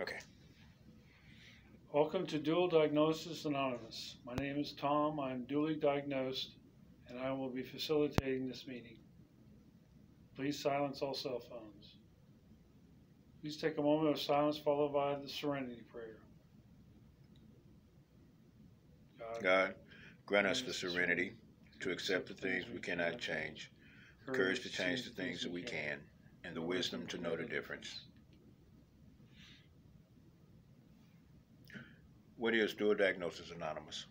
Okay. Welcome to Dual Diagnosis Anonymous. My name is Tom. I'm duly diagnosed and I will be facilitating this meeting. Please silence all cell phones. Please take a moment of silence followed by the Serenity Prayer. God, grant us the serenity to accept the things we cannot change, courage to change the things that we can, and the wisdom to know the difference. What is Dual Diagnosis Anonymous?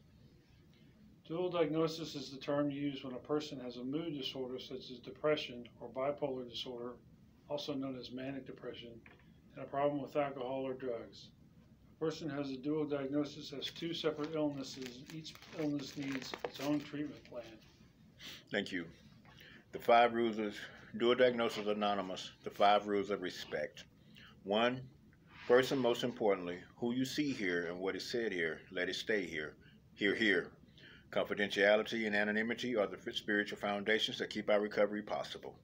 Dual diagnosis is the term used when a person has a mood disorder such as depression or bipolar disorder, also known as manic depression, and a problem with alcohol or drugs. A person has a dual diagnosis has two separate illnesses. Each illness needs its own treatment plan. Thank you. The five rules of Dual Diagnosis Anonymous, the five rules of respect. One, First and most importantly, who you see here and what is said here, let it stay here. Here, here. Confidentiality and anonymity are the spiritual foundations that keep our recovery possible.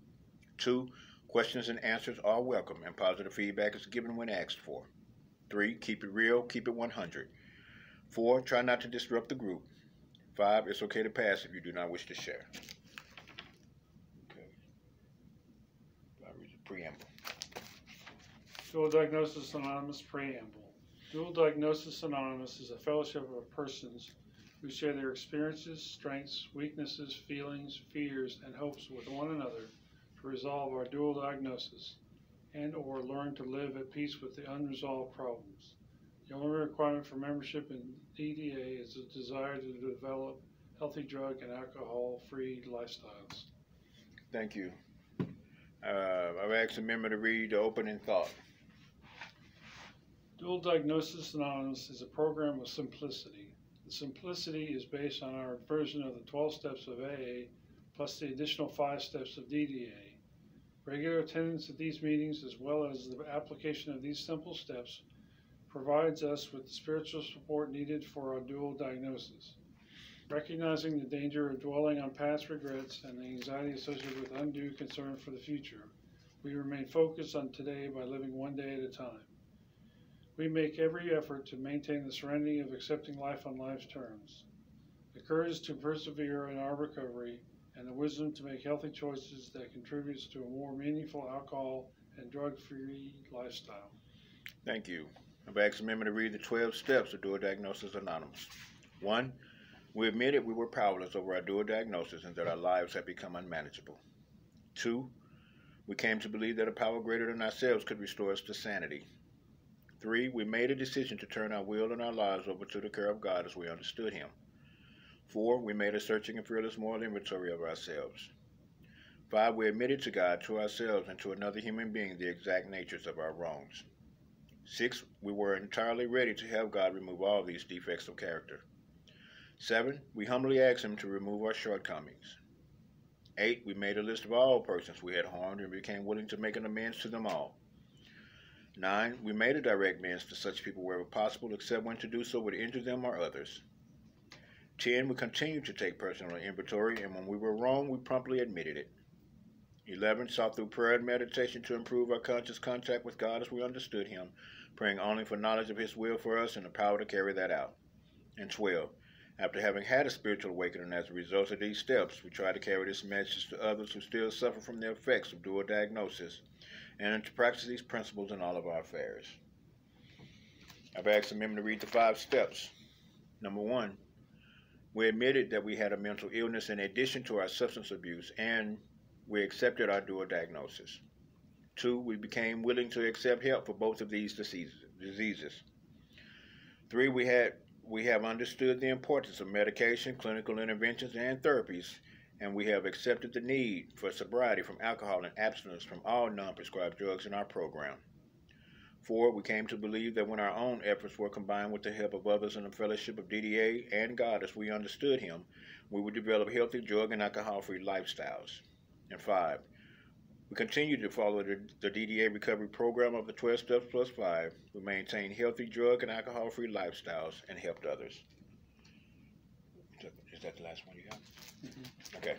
Two, questions and answers are welcome and positive feedback is given when asked for. Three, keep it real, keep it 100. Four, try not to disrupt the group. Five, it's okay to pass if you do not wish to share. Okay. I read the Preamble. Dual Diagnosis Anonymous Preamble. Dual Diagnosis Anonymous is a fellowship of persons who share their experiences, strengths, weaknesses, feelings, fears, and hopes with one another to resolve our dual diagnosis and or learn to live at peace with the unresolved problems. The only requirement for membership in DDA is a desire to develop healthy drug and alcohol-free lifestyles. Thank you. Uh, I've asked a member to read the opening thought. Dual Diagnosis Anonymous is a program of simplicity. The simplicity is based on our version of the 12 steps of AA plus the additional five steps of DDA. Regular attendance at these meetings, as well as the application of these simple steps, provides us with the spiritual support needed for our dual diagnosis. Recognizing the danger of dwelling on past regrets and the anxiety associated with undue concern for the future, we remain focused on today by living one day at a time. We make every effort to maintain the serenity of accepting life on life's terms, the courage to persevere in our recovery, and the wisdom to make healthy choices that contributes to a more meaningful alcohol and drug-free lifestyle. Thank you. I've asked the member to read the 12 steps of Dual Diagnosis Anonymous. One, we admitted we were powerless over our dual diagnosis and that our lives had become unmanageable. Two, we came to believe that a power greater than ourselves could restore us to sanity. Three, we made a decision to turn our will and our lives over to the care of God as we understood Him. Four, we made a searching and fearless moral inventory of ourselves. Five, we admitted to God, to ourselves, and to another human being the exact natures of our wrongs. Six, we were entirely ready to have God remove all these defects of character. Seven, we humbly asked Him to remove our shortcomings. Eight, we made a list of all persons we had harmed and became willing to make an amends to them all. Nine, we made a direct amends to such people wherever possible, except when to do so would injure them or others. Ten, we continued to take personal inventory, and when we were wrong, we promptly admitted it. Eleven, sought through prayer and meditation to improve our conscious contact with God as we understood Him, praying only for knowledge of His will for us and the power to carry that out. And twelve, after having had a spiritual awakening as a result of these steps, we try to carry this message to others who still suffer from the effects of dual diagnosis and to practice these principles in all of our affairs. I've asked the member to read the five steps. Number one, we admitted that we had a mental illness in addition to our substance abuse, and we accepted our dual diagnosis. Two, we became willing to accept help for both of these diseases. Three, we had we have understood the importance of medication, clinical interventions, and therapies and we have accepted the need for sobriety from alcohol and abstinence from all non prescribed drugs in our program. Four, we came to believe that when our own efforts were combined with the help of others in the fellowship of DDA and God as we understood Him, we would develop healthy drug and alcohol free lifestyles. And five, we continue to follow the, the, DDA recovery program of the 12 Steps Plus 5. We maintain healthy drug and alcohol free lifestyles and helped others. Is that the last one you got? Mm-hmm. Okay.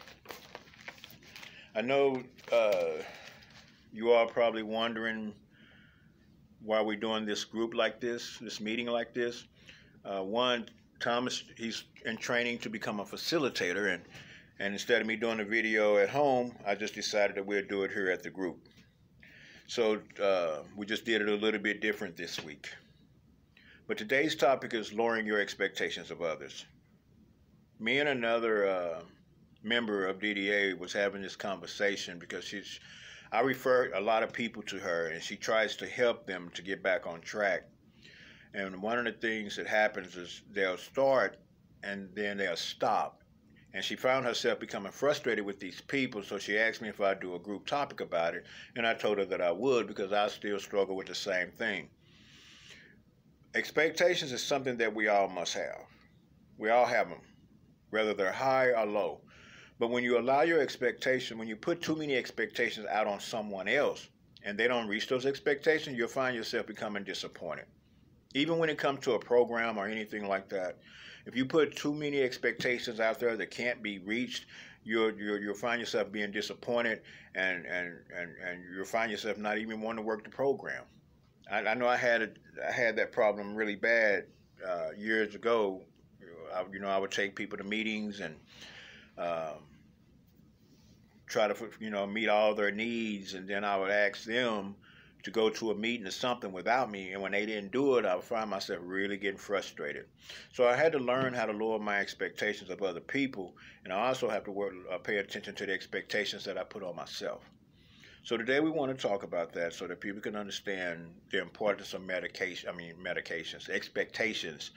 I know uh, you are probably wondering why we're doing this group like this, this meeting like this. Uh, one, Thomas, he's in training to become a facilitator, and and instead of me doing the video at home, I just decided that we'll do it here at the group. So uh, we just did it a little bit different this week. But today's topic is lowering your expectations of others. Me and another uh, member of DDA was having this conversation because she's I refer a lot of people to her, and she tries to help them to get back on track. And one of the things that happens is they'll start and then they'll stop. And she found herself becoming frustrated with these people, so she asked me if I'd do a group topic about it. And I told her that I would because I still struggle with the same thing. Expectations is something that we all must have. We all have them, whether they're high or low. But when you allow your expectation, when you put too many expectations out on someone else and they don't reach those expectations, you'll find yourself becoming disappointed. Even when it comes to a program or anything like that, if you put too many expectations out there that can't be reached, you'll, you'll, you'll find yourself being disappointed and, and, and, and you'll find yourself not even wanting to work the program. I, I know I had a, I had that problem really bad uh, years ago. I, you know, I would take people to meetings and um, try to you know meet all their needs, and then I would ask them to go to a meeting or something without me, and when they didn't do it, I would find myself really getting frustrated. So I had to learn how to lower my expectations of other people, and I also have to work, uh, pay attention to the expectations that I put on myself. So today we want to talk about that so that people can understand the importance of medication. I mean medications, expectations,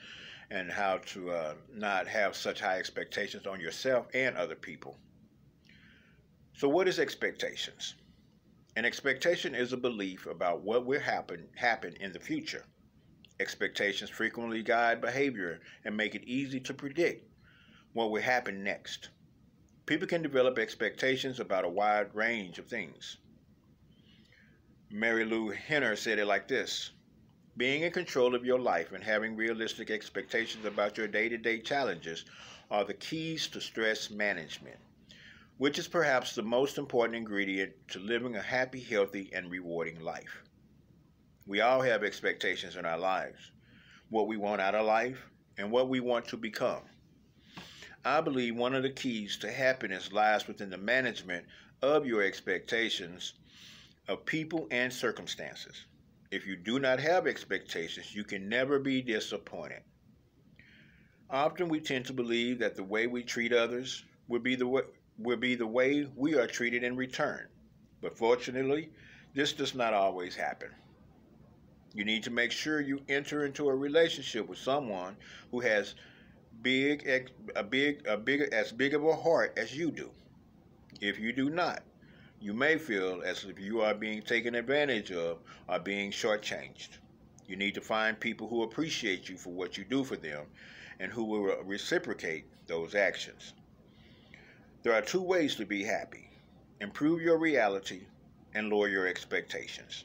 and how to uh, not have such high expectations on yourself and other people. So, what is expectations? An expectation is a belief about what will happen happen in the future. Expectations frequently guide behavior and make it easy to predict what will happen next. People can develop expectations about a wide range of things. Marilu Henner said it like this being in control of your life and having realistic expectations about your day to day challenges are the keys to stress management, which is perhaps the most important ingredient to living a happy, healthy, and rewarding life. We all have expectations in our lives what we want out of life and what we want to become. I believe one of the keys to happiness lies within the management of your expectations of people and circumstances. If you do not have expectations, you can never be disappointed. Often we tend to believe that the way we treat others will be the way, will be the way we are treated in return. But fortunately, this does not always happen. You need to make sure you enter into a relationship with someone who has big a big a big as big of a heart as you do. If you do not, you may feel as if you are being taken advantage of or being shortchanged. You need to find people who appreciate you for what you do for them and who will reciprocate those actions. There are two ways to be happy improve your reality and lower your expectations.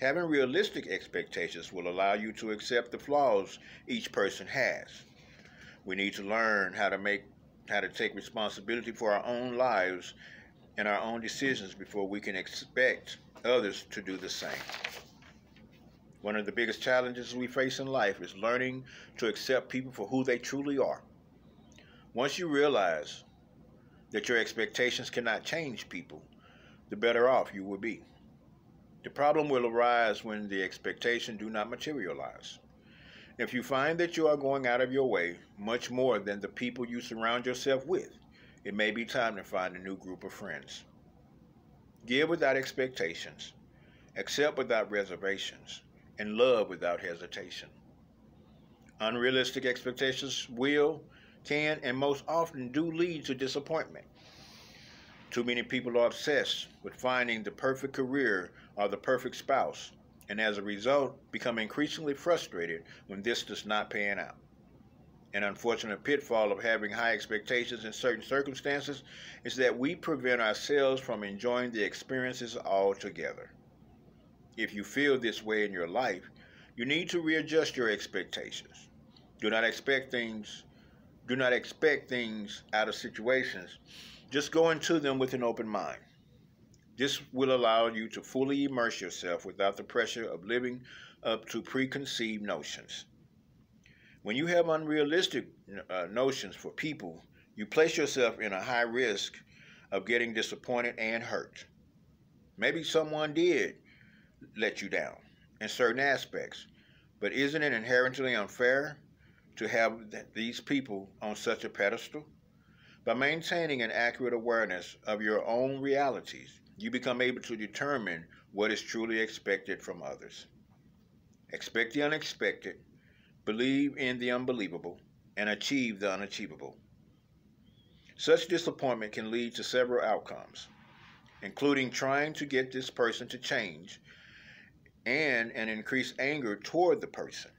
Having realistic expectations will allow you to accept the flaws each person has. We need to learn how to make how to take responsibility for our own lives and our own decisions before we can expect others to do the same. One of the biggest challenges we face in life is learning to accept people for who they truly are. Once you realize that your expectations cannot change people, the better off you will be. The problem will arise when the expectation do not materialize. If you find that you are going out of your way much more than the people you surround yourself with, it may be time to find a new group of friends. Give without expectations, accept without reservations, and love without hesitation. Unrealistic expectations will, can, and most often do lead to disappointment. Too many people are obsessed with finding the perfect career or the perfect spouse, and as a result, become increasingly frustrated when this does not pan out. An unfortunate pitfall of having high expectations in certain circumstances is that we prevent ourselves from enjoying the experiences altogether. If you feel this way in your life, you need to readjust your expectations. Do not expect things do not expect things out of situations. Just go into them with an open mind. This will allow you to fully immerse yourself without the pressure of living up to preconceived notions. When you have unrealistic uh, notions for people, you place yourself in a high risk of getting disappointed and hurt. Maybe someone did let you down in certain aspects, but isn't it inherently unfair to have th- these people on such a pedestal? By maintaining an accurate awareness of your own realities, you become able to determine what is truly expected from others. Expect the unexpected, believe in the unbelievable, and achieve the unachievable. Such disappointment can lead to several outcomes, including trying to get this person to change and an increased anger toward the person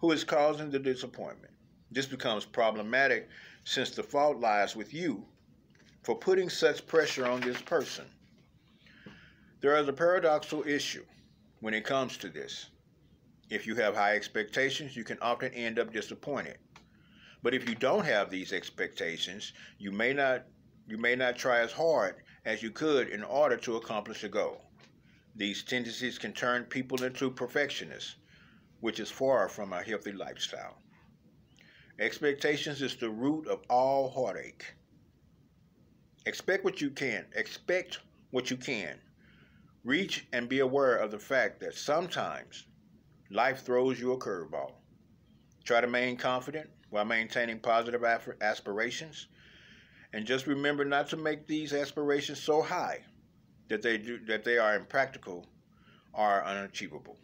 who is causing the disappointment. This becomes problematic since the fault lies with you for putting such pressure on this person. There is a paradoxical issue when it comes to this. If you have high expectations, you can often end up disappointed. But if you don't have these expectations, you may not you may not try as hard as you could in order to accomplish a goal. These tendencies can turn people into perfectionists, which is far from a healthy lifestyle. Expectations is the root of all heartache. Expect what you can. Expect what you can. Reach and be aware of the fact that sometimes life throws you a curveball. Try to remain confident while maintaining positive aspirations. And just remember not to make these aspirations so high that they do that they are impractical or unachievable.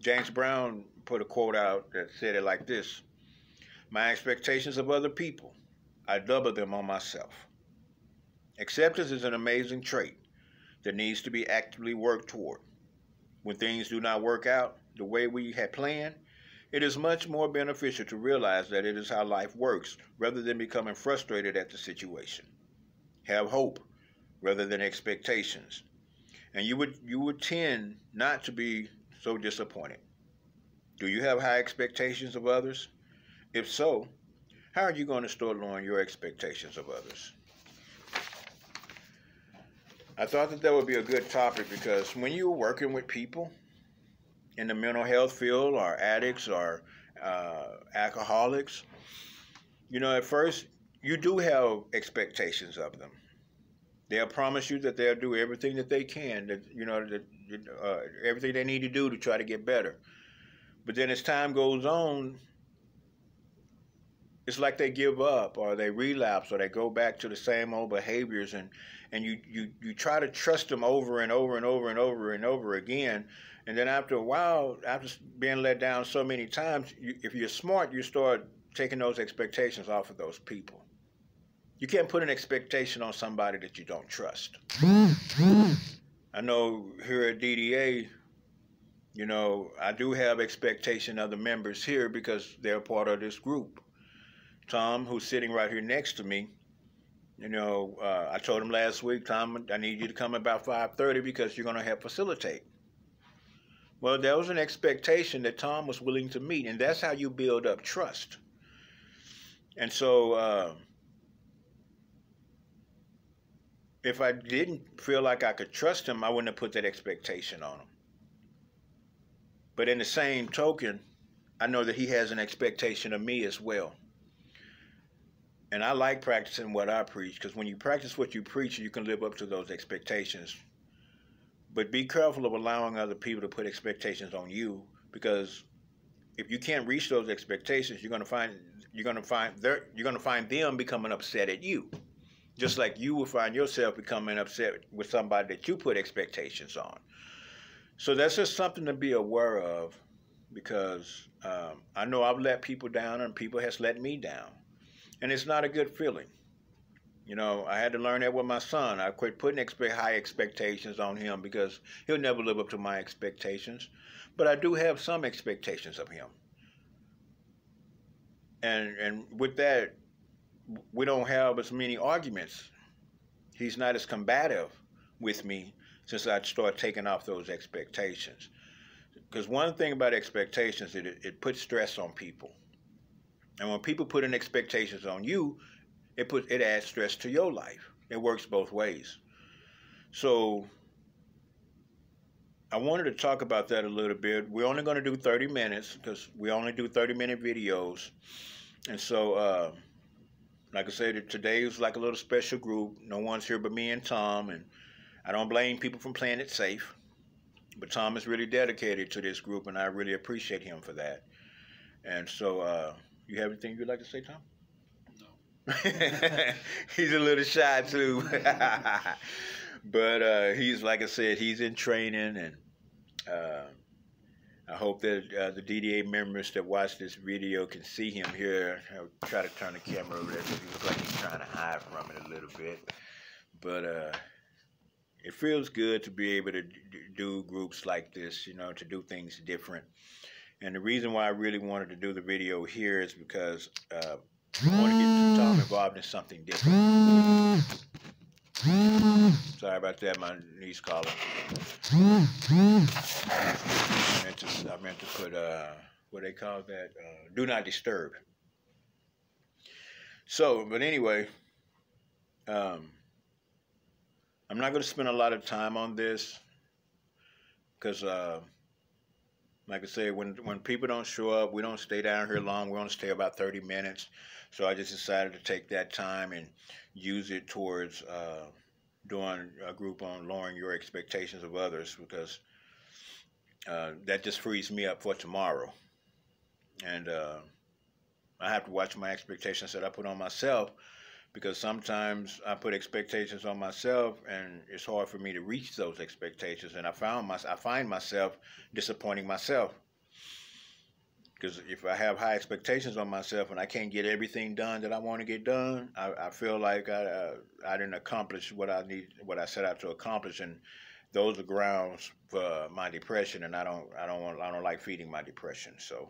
James Brown put a quote out that said it like this my expectations of other people, I double them on myself. Acceptance is an amazing trait that needs to be actively worked toward. When things do not work out the way we had planned, it is much more beneficial to realize that it is how life works rather than becoming frustrated at the situation. Have hope rather than expectations. And you would you would tend not to be so disappointed. Do you have high expectations of others? If so, how are you going to start lowering your expectations of others? I thought that that would be a good topic because when you're working with people in the mental health field or addicts or uh, alcoholics, you know, at first you do have expectations of them. They'll promise you that they'll do everything that they can, that you know, that uh, everything they need to do to try to get better. But then as time goes on, it's like they give up or they relapse or they go back to the same old behaviors and and you you you try to trust them over and over and over and over and over again. And then after a while after being let down so many times you, if you're smart you start taking those expectations off of those people. You can't put an expectation on somebody that you don't trust. I know here at dda you know i do have expectation of the members here because they're part of this group Tom, who's sitting right here next to me, you know, uh, I told him last week, Tom, I need you to come about 5:30 because you're going to help facilitate. Well, there was an expectation that Tom was willing to meet, and that's how you build up trust. And so, uh, if I didn't feel like I could trust him, I wouldn't have put that expectation on him. But in the same token, I know that he has an expectation of me as well. And I like practicing what I preach because when you practice what you preach, you can live up to those expectations. But be careful of allowing other people to put expectations on you because if you can't reach those expectations, you're going to find you're to find you're going to find them becoming upset at you, just like you will find yourself becoming upset with somebody that you put expectations on. So that's just something to be aware of, because um, I know I've let people down and people has let me down and it's not a good feeling. You know, I had to learn that with my son. I quit putting high expectations on him because he'll never live up to my expectations. But I do have some expectations of him. And and with that, we don't have as many arguments. He's not as combative with me since I start taking off those expectations. Because one thing about expectations is it, it puts stress on people. And when people put in expectations on you, it put it adds stress to your life. It works both ways. So I wanted to talk about that a little bit. We're only going to do 30 minutes because we only do 30 minute videos. And so, uh, like I said, today is like a little special group. No one's here but me and Tom. And I don't blame people from playing it safe. But Tom is really dedicated to this group, and I really appreciate him for that. And so, uh, you have anything you'd like to say, Tom? No. he's a little shy too. but uh, he's like I said, he's in training, and uh, I hope that uh, the DDA members that watch this video can see him here. I'll try to turn the camera over there because he looks like he's trying to hide from it a little bit. But uh, it feels good to be able to do groups like this, you know, to do things different. And the reason why I really wanted to do the video here is because uh, I want to get Tom involved in something different. Sorry about that, my niece calling. I meant to, I meant to put, uh, what they call that? Uh, do not disturb. So, but anyway, um, I'm not going to spend a lot of time on this because, uh, like I say, when when people don't show up, we don't stay down here long. We only stay about 30 minutes. So I just decided to take that time and use it towards uh, doing a group on lowering your expectations of others because uh, that just frees me up for tomorrow. And uh, I have to watch my expectations that I put on myself because sometimes I put expectations on myself and it's hard for me to reach those expectations. And I found my, I find myself disappointing myself. Because if I have high expectations on myself and I can't get everything done that I want to get done, I, I feel like I uh, I didn't accomplish what I need what I set out to accomplish. And those are grounds for my depression. And I don't I don't want I don't like feeding my depression. So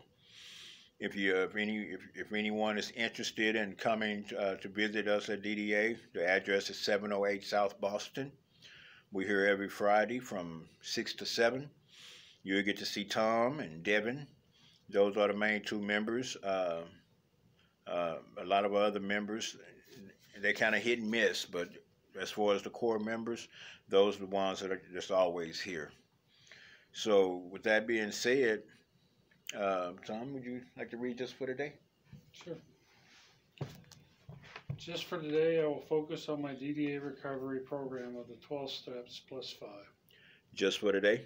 if you if any if, if anyone is interested in coming uh, to visit us at DDA, the address is 708 South Boston. We're here every Friday from six to seven. You'll get to see Tom and Devin. Those are the main two members. Uh, uh, a lot of other members, they kind of hit and miss, but as far as the core members, those are the ones that are just always here. So, with that being said, uh, Tom, would you like to read just for today? Sure. Just for today, I will focus on my DDA recovery program of the 12 steps plus five. Just for today?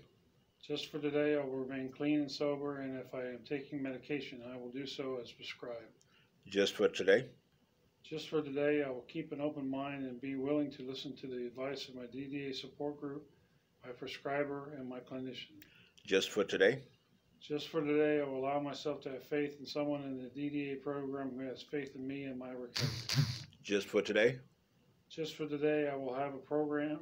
Just for today, I will remain clean and sober, and if I am taking medication, I will do so as prescribed. Just for today? Just for today, I will keep an open mind and be willing to listen to the advice of my DDA support group, my prescriber, and my clinician. Just for today? Just for today, I will allow myself to have faith in someone in the DDA program who has faith in me and my recovery. Just for today? Just for today, I will have a program.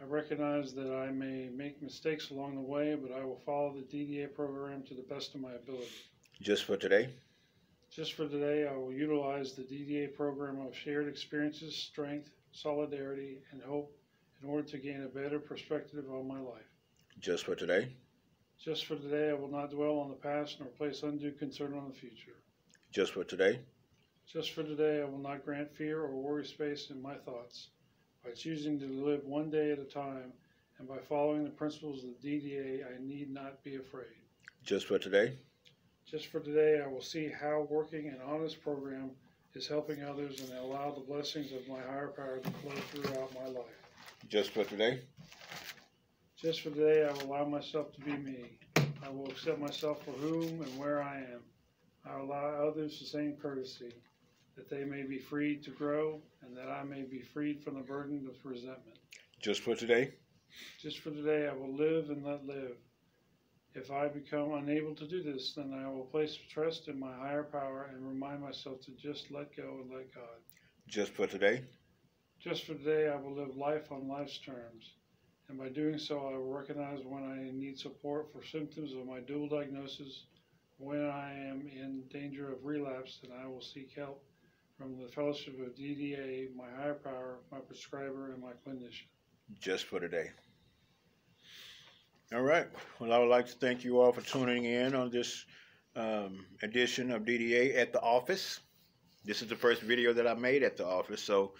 I recognize that I may make mistakes along the way, but I will follow the DDA program to the best of my ability. Just for today? Just for today, I will utilize the DDA program of shared experiences, strength, solidarity, and hope in order to gain a better perspective on my life. Just for today? Just for today, I will not dwell on the past nor place undue concern on the future. Just for today? Just for today, I will not grant fear or worry space in my thoughts. By choosing to live one day at a time and by following the principles of the DDA, I need not be afraid. Just for today? Just for today, I will see how working an honest program is helping others and allow the blessings of my higher power to flow throughout my life. Just for today? Just for today, I will allow myself to be me. I will accept myself for whom and where I am. I will allow others the same courtesy, that they may be free to grow and that I may be freed from the burden of resentment. Just for today? Just for today, I will live and let live. If I become unable to do this, then I will place trust in my higher power and remind myself to just let go and let God. Just for today? Just for today, I will live life on life's terms. And by doing so, I will recognize when I need support for symptoms of my dual diagnosis, when I am in danger of relapse, then I will seek help from the Fellowship of DDA, my higher power, my prescriber, and my clinician. Just for today. All right. Well, I would like to thank you all for tuning in on this um, edition of DDA at the office. This is the first video that I made at the office, so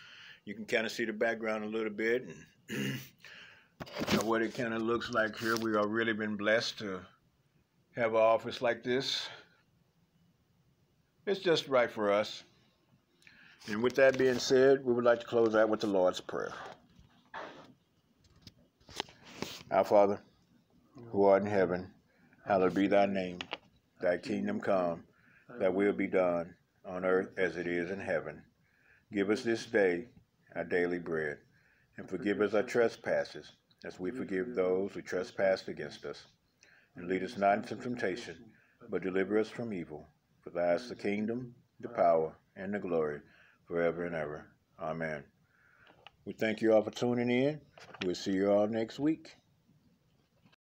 you can kind of see the background a little bit. So what it kind of looks like here, we are really been blessed to have an office like this. It's just right for us. And with that being said, we would like to close out with the Lord's Prayer. Our Father, who art in heaven, hallowed be thy name. Thy kingdom come, thy will be done, on earth as it is in heaven. Give us this day our daily bread, and forgive us our trespasses, as we forgive those who trespass against us. And lead us not into temptation, but deliver us from evil. For thine is the kingdom, the power, and the glory, forever and ever. Amen. We thank you all for tuning in. We'll see you all next week.